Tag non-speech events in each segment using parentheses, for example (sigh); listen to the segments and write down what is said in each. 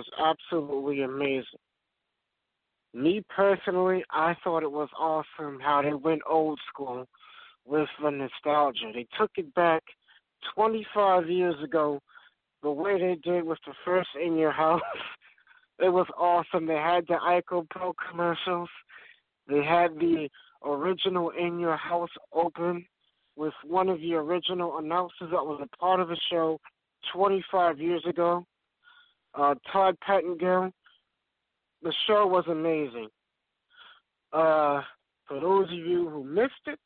Was absolutely amazing. Me personally, I thought it was awesome how they went old school with the nostalgia. They took it back 25 years ago, the way they did with the first In Your House. (laughs) It was awesome. They had the Ico Pro commercials. They had the original In Your House open with one of the original announcers that was a part of the show 25 years ago, uh, Todd Pettengill. The show was amazing. Uh, for those of you who missed it,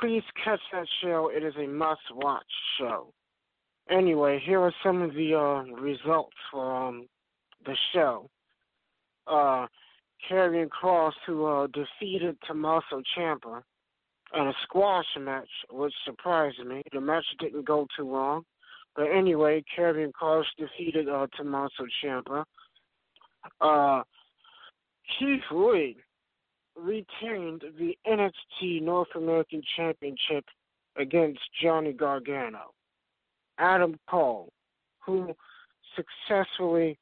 please catch that show. It is a must-watch show. Anyway, here are some of the uh, results for um, the show. Uh, Kross, who uh, defeated Tommaso Ciampa in a squash match, which surprised me. The match didn't go too long. But anyway, Karrion Kross defeated uh, Tommaso Ciampa. Uh, Keith Lee retained the NXT North American Championship against Johnny Gargano. Adam Cole, who successfully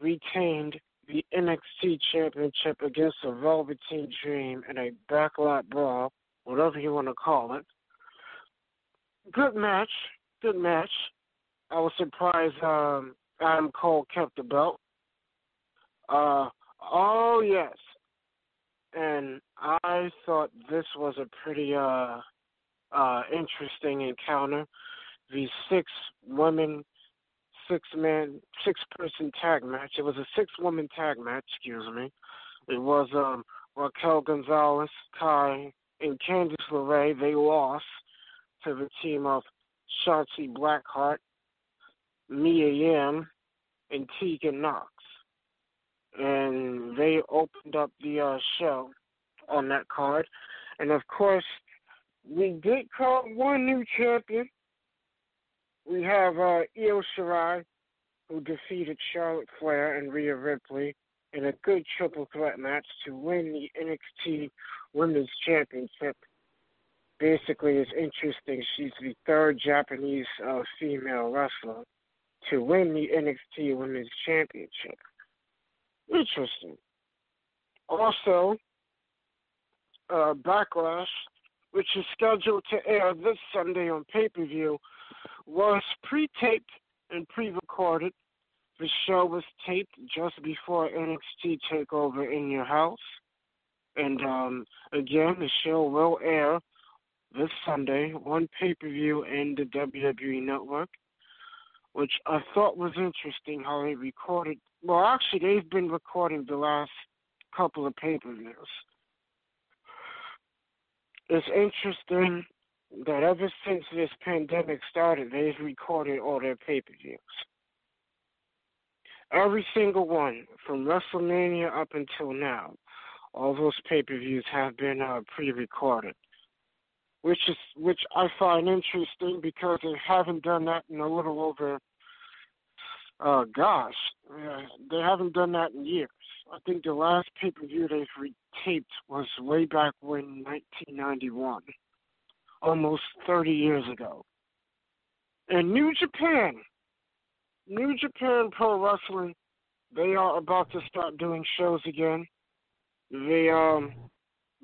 retained the NXT Championship against the Velveteen Dream in a backlot brawl, whatever you want to call it. Good match. Good match. I was surprised um, Adam Cole kept the belt. Uh, oh, yes. And I thought this was a pretty uh, uh, interesting encounter. The six women six man, six person tag match. It was a six woman tag match, excuse me. It was um, Raquel Gonzalez, Kai, and Candice LeRae. They lost to the team of Shotzi Blackheart, Mia Yim, and Tegan Knox. And they opened up the uh, show on that card. And of course, we did call one new champion we have uh, Io Shirai, who defeated Charlotte Flair and Rhea Ripley in a good triple threat match to win the NXT Women's Championship. Basically, it's interesting. She's the third Japanese uh, female wrestler to win the NXT Women's Championship. Interesting. Also, uh, Backlash, which is scheduled to air this Sunday on pay per view, was pre taped and pre recorded. The show was taped just before NXT Takeover in Your House. And um, again, the show will air this Sunday on pay per view and the WWE Network, which I thought was interesting how they recorded. Well, actually, they've been recording the last couple of pay per views. It's interesting that ever since this pandemic started, they've recorded all their pay per views. Every single one, from WrestleMania up until now, all those pay per views have been uh, pre recorded. Which is which I find interesting because they haven't done that in a little over uh gosh, uh, they haven't done that in years. I think the last pay per view they've retaped was way back when 1991 almost 30 years ago. And New Japan, New Japan Pro Wrestling, they are about to start doing shows again. They um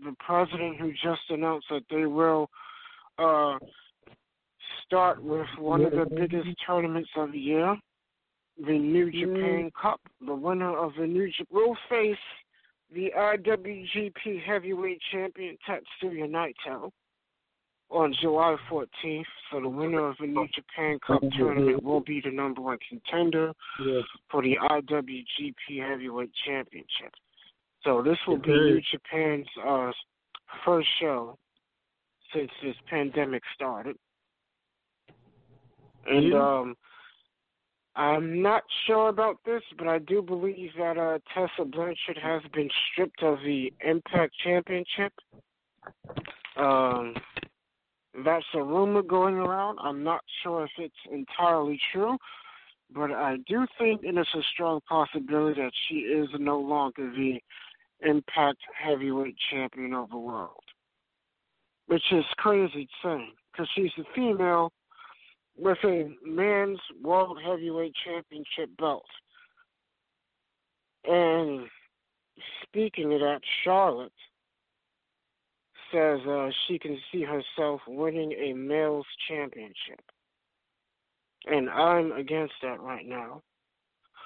the president who just announced that they will uh start with one of the biggest tournaments of the year, the New Japan Cup. The winner of the New Japan will face the IWGP Heavyweight Champion Tetsuya Naito on July 14th. So the winner of the New Japan Cup tournament will be the number one contender for the IWGP Heavyweight Championship. So this will be New Japan's uh, first show since this pandemic started. And um I'm not sure about this, but I do believe that uh, Tessa Blanchard has been stripped of the Impact Championship. Um, that's a rumor going around. I'm not sure if it's entirely true, but I do think it is a strong possibility that she is no longer the Impact Heavyweight Champion of the world, which is crazy to say because she's a female with a man's World Heavyweight Championship belt. And speaking of that, Charlotte says uh, she can see herself winning a male's championship. And I'm against that right now.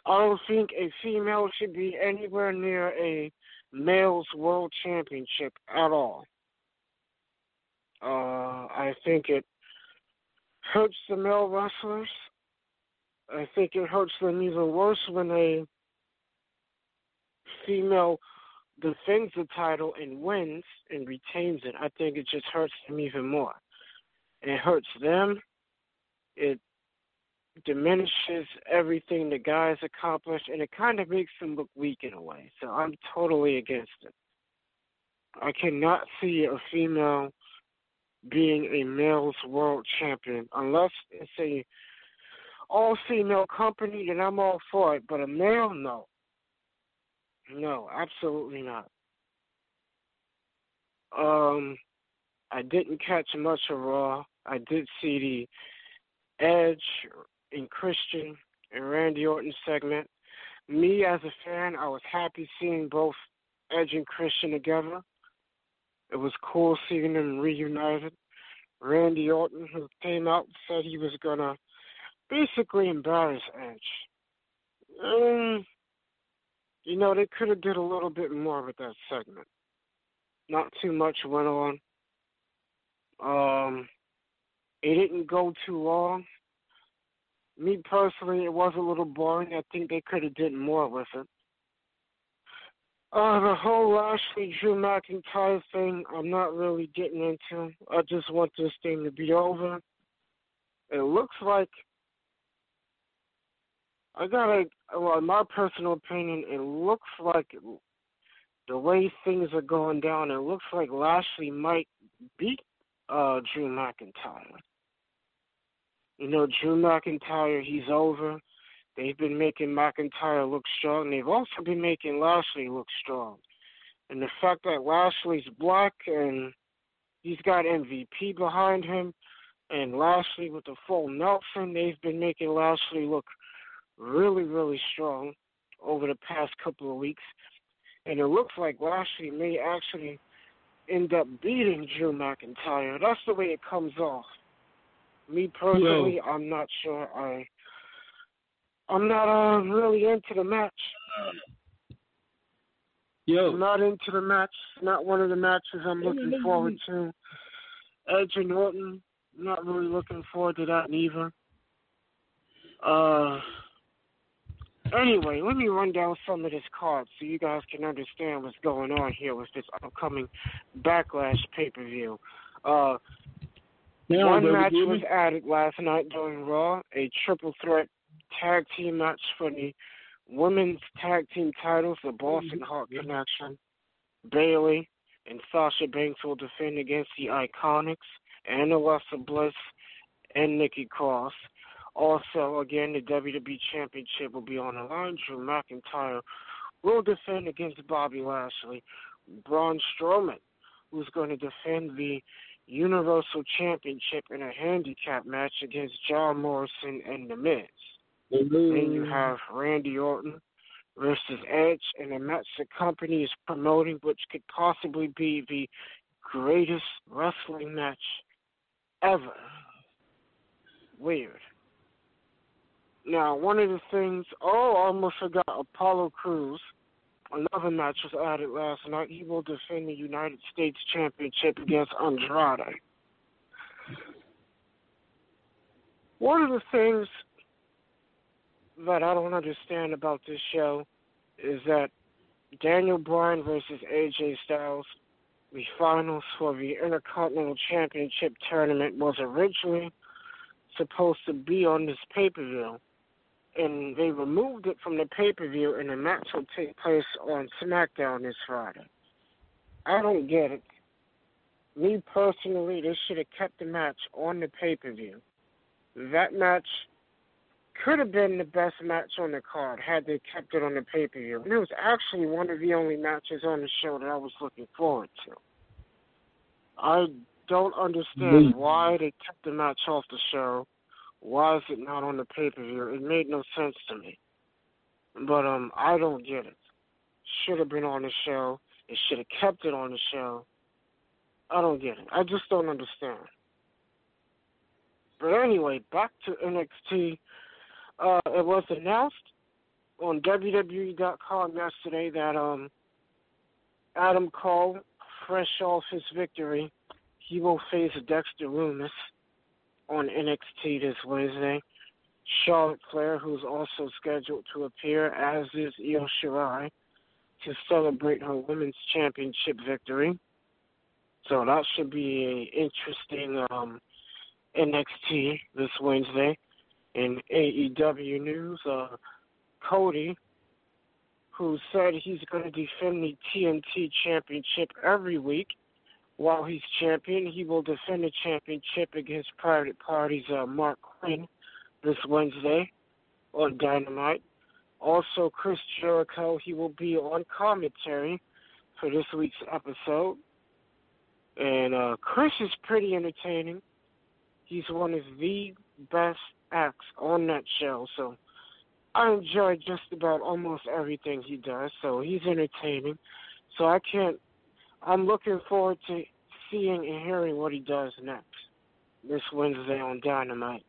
I don't think a female should be anywhere near a male's world championship at all. Uh, I think it hurts the male wrestlers. I think it hurts them even worse when a female defends the title and wins and retains it, I think it just hurts them even more. It hurts them. It diminishes everything the guys accomplish, and it kind of makes them look weak in a way. So I'm totally against it. I cannot see a female being a male's world champion unless it's a all female company, then I'm all for it. But a male, no. No, absolutely not. Um, I didn't catch much of Raw. I did see the Edge and Christian and Randy Orton segment. Me as a fan, I was happy seeing both Edge and Christian together. It was cool seeing them reunited. Randy Orton, who came out said he was gonna basically embarrass Edge. Um, you know, they could have did a little bit more with that segment. Not too much went on. Um, it didn't go too long. Me personally, it was a little boring. I think they could have did more with it. Uh, the whole Lashley Drew McIntyre thing, I'm not really getting into. I just want this thing to be over. It looks like I got a well, in my personal opinion, it looks like the way things are going down, it looks like Lashley might beat uh Drew McIntyre. You know, Drew McIntyre, he's over. They've been making McIntyre look strong. They've also been making Lashley look strong. And the fact that Lashley's black and he's got MVP behind him, and Lashley with the full Nelson, they've been making Lashley look really, really strong over the past couple of weeks. And it looks like Lashley may actually end up beating Drew McIntyre. That's the way it comes off. Me personally, I'm not sure. I I'm not uh, really into the match. Yo. I'm not into the match. Not one of the matches I'm looking forward to. Edge and Orton, not really looking forward to that neither. Uh Anyway, let me run down some of this card so you guys can understand what's going on here with this upcoming Backlash pay per view. Uh, now, one match was added last night during Raw, a triple threat tag team match for the women's tag team titles, the Boss 'n' Hug Connection. Bayley, and Sasha Banks will defend against the Iconics and Alexa Bliss and Nikki Cross. Also, again, the WWE Championship will be on the line. Drew McIntyre will defend against Bobby Lashley. Braun Strowman, who's going to defend the Universal Championship in a handicap match against John Morrison and The Miz. Mm-hmm. Then you have Randy Orton versus Edge in a match the company is promoting, which could possibly be the greatest wrestling match ever. Weird. Now, one of the things, oh, I almost forgot Apollo Crews. Another match was added last night. He will defend the United States Championship against Andrade. One of the things that I don't understand about this show is that Daniel Bryan versus AJ Styles, the finals for the Intercontinental Championship tournament, was originally supposed to be on this pay per view. And they removed it from the pay per view, and the match will take place on SmackDown this Friday. I don't get it. Me personally, they should have kept the match on the pay per view. That match could have been the best match on the card had they kept it on the pay per view. And it was actually one of the only matches on the show that I was looking forward to. I don't understand why they kept the match off the show. Why is it not on the pay per view? It made no sense to me. But um I don't get it. Should have been on the show. It should have kept it on the show. I don't get it. I just don't understand. But anyway, back to NXT. Uh, it was announced on WWE.com yesterday that um, Adam Cole, fresh off his victory, he will face Dexter Lumis on NXT this Wednesday. Charlotte Flair, who's also scheduled to appear, as is Io Shirai, to celebrate her women's championship victory. So that should be a interesting um, NXT this Wednesday. In AEW news, uh, Cody, who said he's going to defend the TNT Championship every week while he's champion, he will defend the championship against Private Party's uh, Marq Quen this Wednesday on Dynamite. Also, Chris Jericho, he will be on commentary for this week's episode. And uh, Chris is pretty entertaining. He's one of the best acts on that show, so I enjoy just about almost everything he does. So he's entertaining. So I can't. I'm looking forward to seeing and hearing what he does next this Wednesday on Dynamite.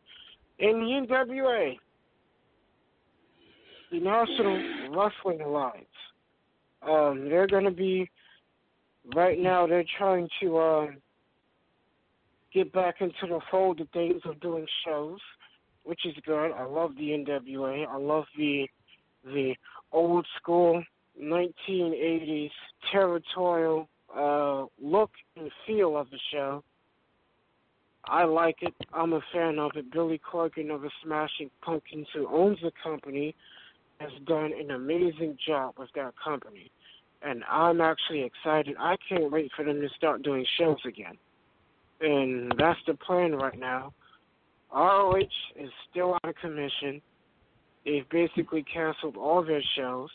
In the NWA, the National Wrestling Alliance, um, they're going to be right now. They're trying to. Um, get back into the fold of things of doing shows, which is good. I love the NWA. I love the the old school 1980s territorial uh, look and feel of the show. I like it. I'm a fan of it. Billy Corgan of the Smashing Pumpkins, who owns the company, has done an amazing job with that company. And I'm actually excited. I can't wait for them to start doing shows again and that's the plan right now. ROH is still out of commission. They've basically canceled all their shows.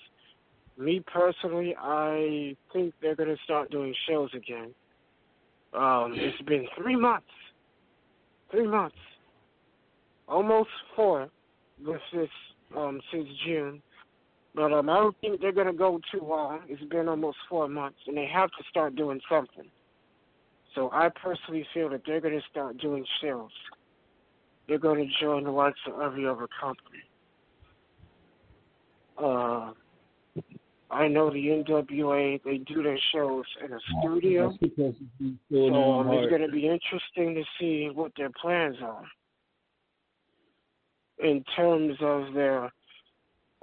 Me personally, I think they're going to start doing shows again. Um, it's been three months. Three months. Almost four with this um, since June. But um, I don't think they're going to go too long. It's been almost four months, and they have to start doing something. So I personally feel that they're going to start doing shows. They're going to join the likes of every other company. Uh, I know the NWA, they do their shows in a studio. So um, it's going to be interesting to see what their plans are in terms of their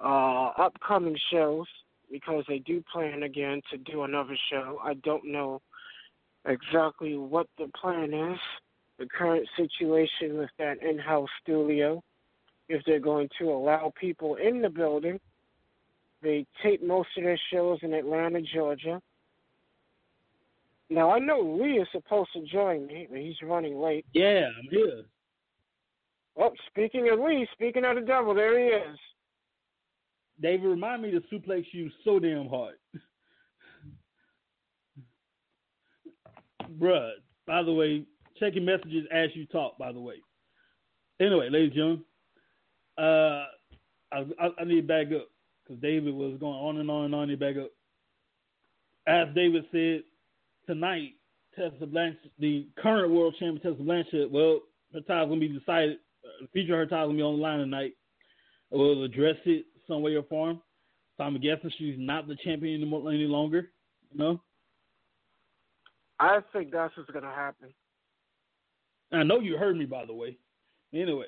uh, upcoming shows because they do plan again to do another show. I don't know exactly what the plan is, the current situation with that in house studio, if they're going to allow people in the building. They tape most of their shows in Atlanta, Georgia. Now I know Lee is supposed to join me, but he's running late. Yeah, I'm here. Oh, speaking of Lee, speaking of the devil, there he is. David, remind me to suplex you so damn hard. (laughs) bruh. By the way, checking messages as you talk. By the way. Anyway, ladies and gentlemen, uh, I, I, I need to back up because David was going on and on and on. He back up. As David said tonight, Tessa Blanchard, the current world champion Tessa Blanchard, well, her title's gonna be decided. Uh, the future of her title gonna be on the line tonight. We'll address it some way or form. So I'm guessing she's not the champion anymore, any longer. You know. I think that's what's going to happen. I know you heard me, by the way. Anyway,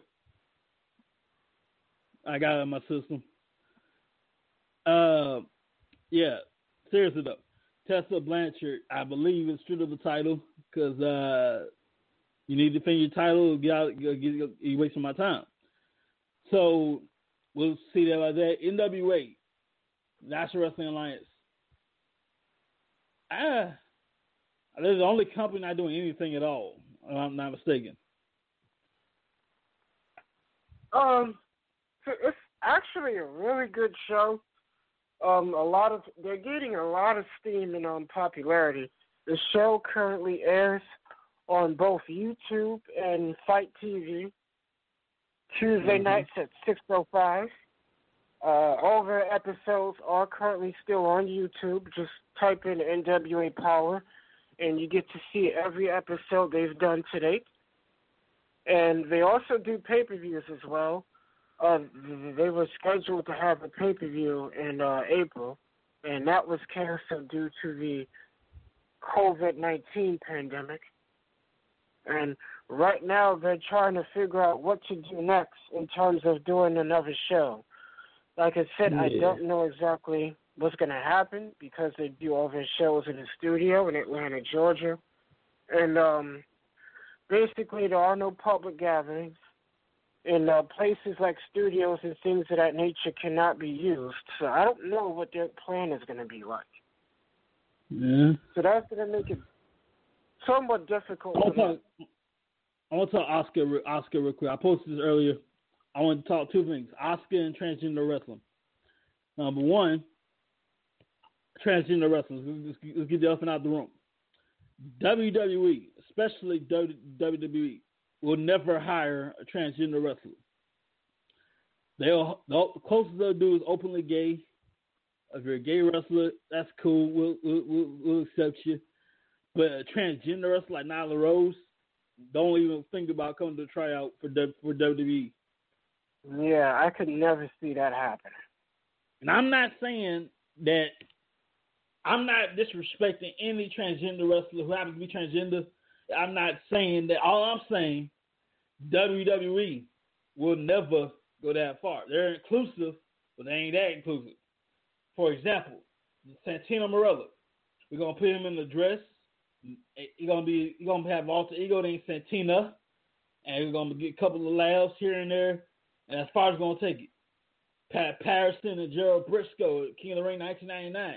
I got it in my system. Uh, yeah. Seriously though, Tessa Blanchard, I believe, is true to the title because uh, you need to defend your title. Get out, get, get, you wasting my time. So we'll see that like that. NWA, National Wrestling Alliance. Ah, they're the only company not doing anything at all. If I'm not mistaken. Um, it's actually a really good show. Um, a lot of they're getting a lot of steam and um popularity. The show currently airs on both YouTube and FITE TV. Tuesday Mhm. nights at six oh five. Uh, all their episodes are currently still on YouTube. Just type in NWA Power, and you get to see every episode they've done to date. And they also do pay per views as well. Uh, they were scheduled to have a pay per view in uh, April, and that was canceled due to the COVID 19 pandemic. And right now, they're trying to figure out what to do next in terms of doing another show. Like I said, I don't know exactly what's going to happen because they do all their shows in the studio in Atlanta, Georgia. And um, basically, there are no public gatherings. And uh, places like studios and things of that nature cannot be used. So I don't know what their plan is going to be like. Yeah. So that's going to make it somewhat difficult. I want to talk. I want to talk Asuka. Asuka real quick. I posted this earlier. I want to talk two things: Asuka and transgender wrestling. Number one, transgender wrestling. Let's, let's- let's get the elephant out the room. WWE, especially WWE, will never hire a transgender wrestler. They'll the closest they'll do is openly gay. If you're a gay wrestler, that's cool. We'll we'll, we'll, we'll accept you. But a transgender wrestler like Nyla Rose, don't even think about coming to try out for for WWE. Yeah, I could never see that happen. And I'm not saying that I'm not disrespecting any transgender wrestler who happens to be transgender. I'm not saying that. All I'm saying, WWE will never go that far. They're inclusive, but they ain't that inclusive. For example, Santino Marella, we're gonna put him in the dress. He's gonna be, he's gonna have alter ego named Santina, and we're gonna get a couple of laughs here and there. And as far as gonna take it. Pat Patterson and Gerald Brisco, King of the Ring 1999.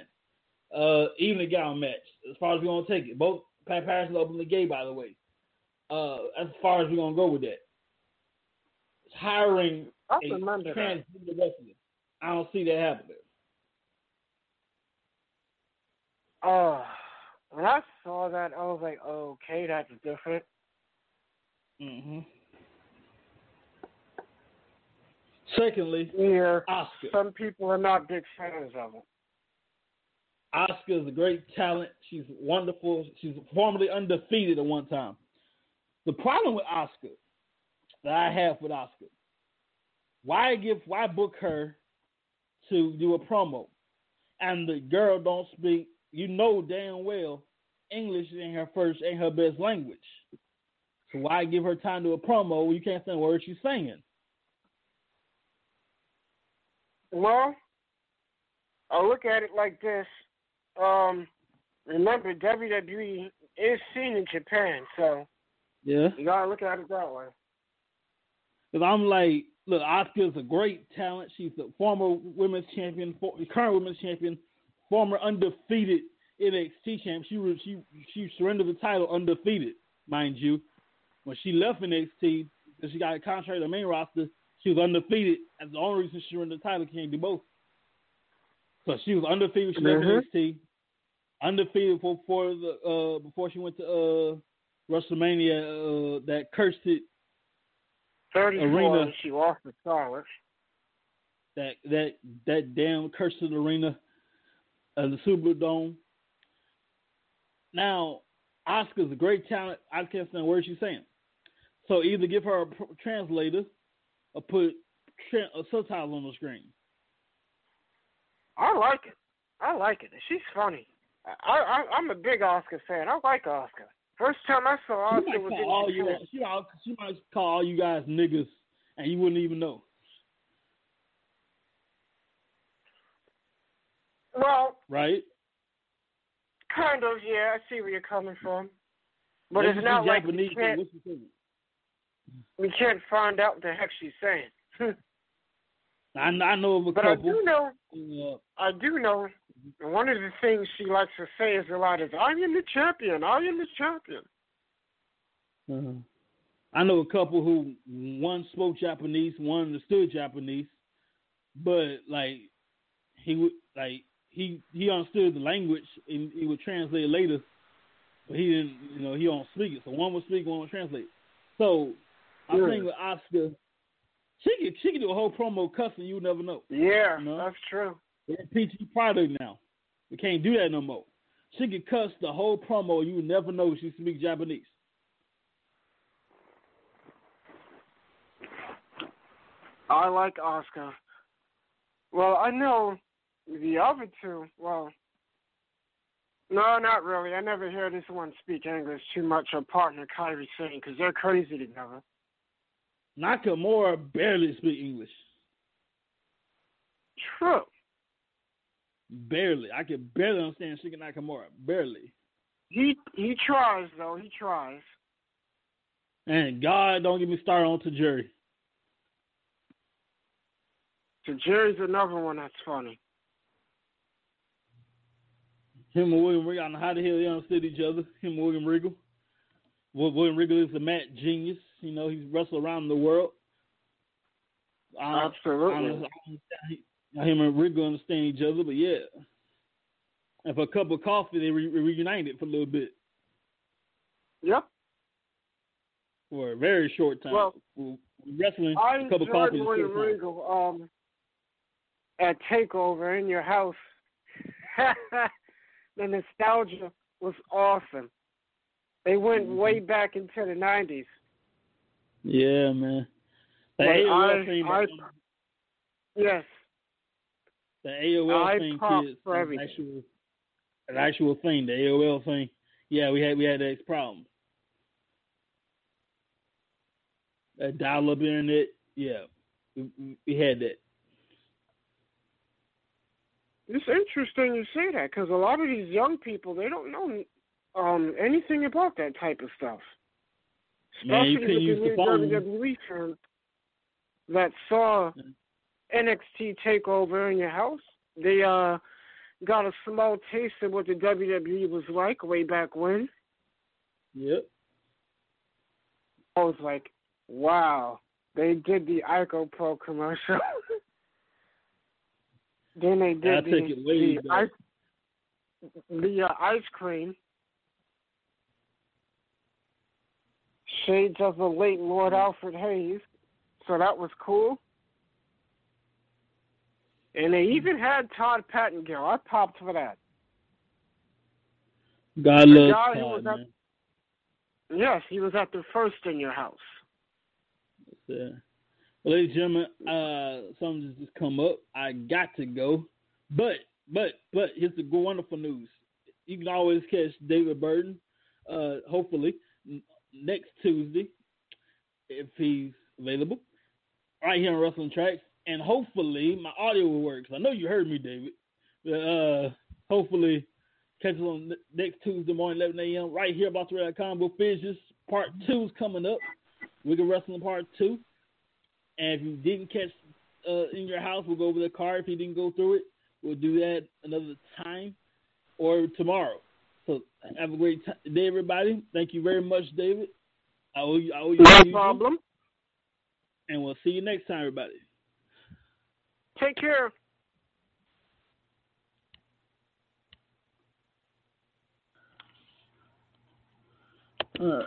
Uh, evening gown match. As far as we're gonna take it, both Pat Patterson openly gay, by the way. Uh, as far as we're gonna go with that, hiring I a that. transgender wrestler, I don't see that happening. Oh, when I saw that, I was like, okay, that's different. hmm Secondly, Yeah, Asuka. some people are not big fans of it. Asuka is a great talent. She's wonderful. She's formerly undefeated at one time. The problem with Asuka that I have with Asuka, why give why book her to do a promo, and the girl don't speak. You know damn well English ain't her first, ain't her best language. So why give her time to a promo you can't say a word she's saying? Well, I look at it like this. Um, remember, WWE is seen in Japan, so Yeah. you gotta look at it that way. Because I'm like, look, Asuka's a great talent. She's a former women's champion, for, current women's champion, former undefeated NXT champion. She she she surrendered the title undefeated, mind you. When she left NXT, because she got a contract on the main roster, she was undefeated. That's the only reason she surrendered the title. Can't do both. So she was undefeated. She left Mhm. NXT, undefeated for, for the uh, before she went to uh, WrestleMania. Uh, that cursed it Arena. she lost to Charlotte. that that that damn cursed arena of the Superdome. Now, Asuka's a great talent. I can't understand what she's saying. So either give her a translator or put tra- a subtitle on the screen. I like it. I like it. She's funny. I, I I'm a big Asuka fan. I like Asuka. First time I saw Asuka was in all you, she, she might call all you guys niggas, and you wouldn't even know. Well, right? Kind of, yeah. I see where you're coming from, but this it's not like we can't, we can't find out what the heck she's saying. (laughs) I, I know of a but I do know uh, I do know one of the things she likes to say is a lot is I am the champion, I am the champion. Uh-huh. I know a couple who one spoke Japanese, one understood Japanese, but like he would like he he understood the language and he would translate later, but he didn't you know he don't speak it. So one would speak, one would translate. So I Yeah. think with Asuka, she could she could do a whole promo cussing you never know. Yeah, No. that's true. They're PG product now. We can't do that no more. She could cuss the whole promo. You never know she speaks Japanese. I like Asuka. Well, I know the other two. Well, no, not really. I never hear this one speak English too much. Her partner Kairi Sane, because they're crazy together. Nakamura barely speak English. True. Barely. I can barely understand Shinsuke Nakamura. Barely. He he tries though. He tries. And God, don't get me started on Tajiri. Jerry's another one that's funny. Him and William Regal, I don't know how the hell they understood each other. Him and William Regal. Wil- William Regal is a mat genius. You know, he's wrestled around the world. I, I, Absolutely. I understand him and Regal understand each other, but yeah. And for a cup of coffee, they re- reunited for a little bit. Yep. For a very short time. Well, wrestling, I a cup of coffee. William. Regal um, at Takeover in your house. (laughs) the nostalgia was awesome. They went Mhm. way back into the nineties. Yeah, man. The AOL I- thing, I- Yes. the AOL I thing, kids, an actual, an actual thing. The AOL thing. Yeah, we had we had that problem. That dial-up internet. Yeah, we, we- we had that. It's interesting you say that because a lot of these young people they don't know um anything about that type of stuff. Man, you Especially couldn't use the phone. WWE fans that saw NXT takeover in your house. They uh got a small taste of what the WWE was like way back when. Yep. I was like, wow, they did the Ico Pro commercial. (laughs) then they did I the, the ice the uh, ice cream. Shades of the late Lord Alfred Hayes. So that was cool. And they even had Todd Pettengill. I popped for that. God loves Todd, man. Yes, he was at the first in your house. Yeah. Well, ladies and gentlemen, uh, something just- come up. I got to go, but but but here's the wonderful news. You can always catch David Burton, uh, hopefully next Tuesday, if he's available, right here on Wrestling Tracks, and hopefully my audio will work. 'cause I know you heard me, David. But, uh, hopefully, catch us on next Tuesday morning, 11 a.m. right here about the Red Combo Fissures. Part two is coming up. Wicked Wrestling Part Two. And if you didn't catch uh, in your house, we'll go over the card. If you didn't go through it, we'll do that another time or tomorrow. So have a great t- day, everybody. Thank you very much, David. I owe you. I owe you. No usual. problem. And we'll see you next time, everybody. Take care. All right.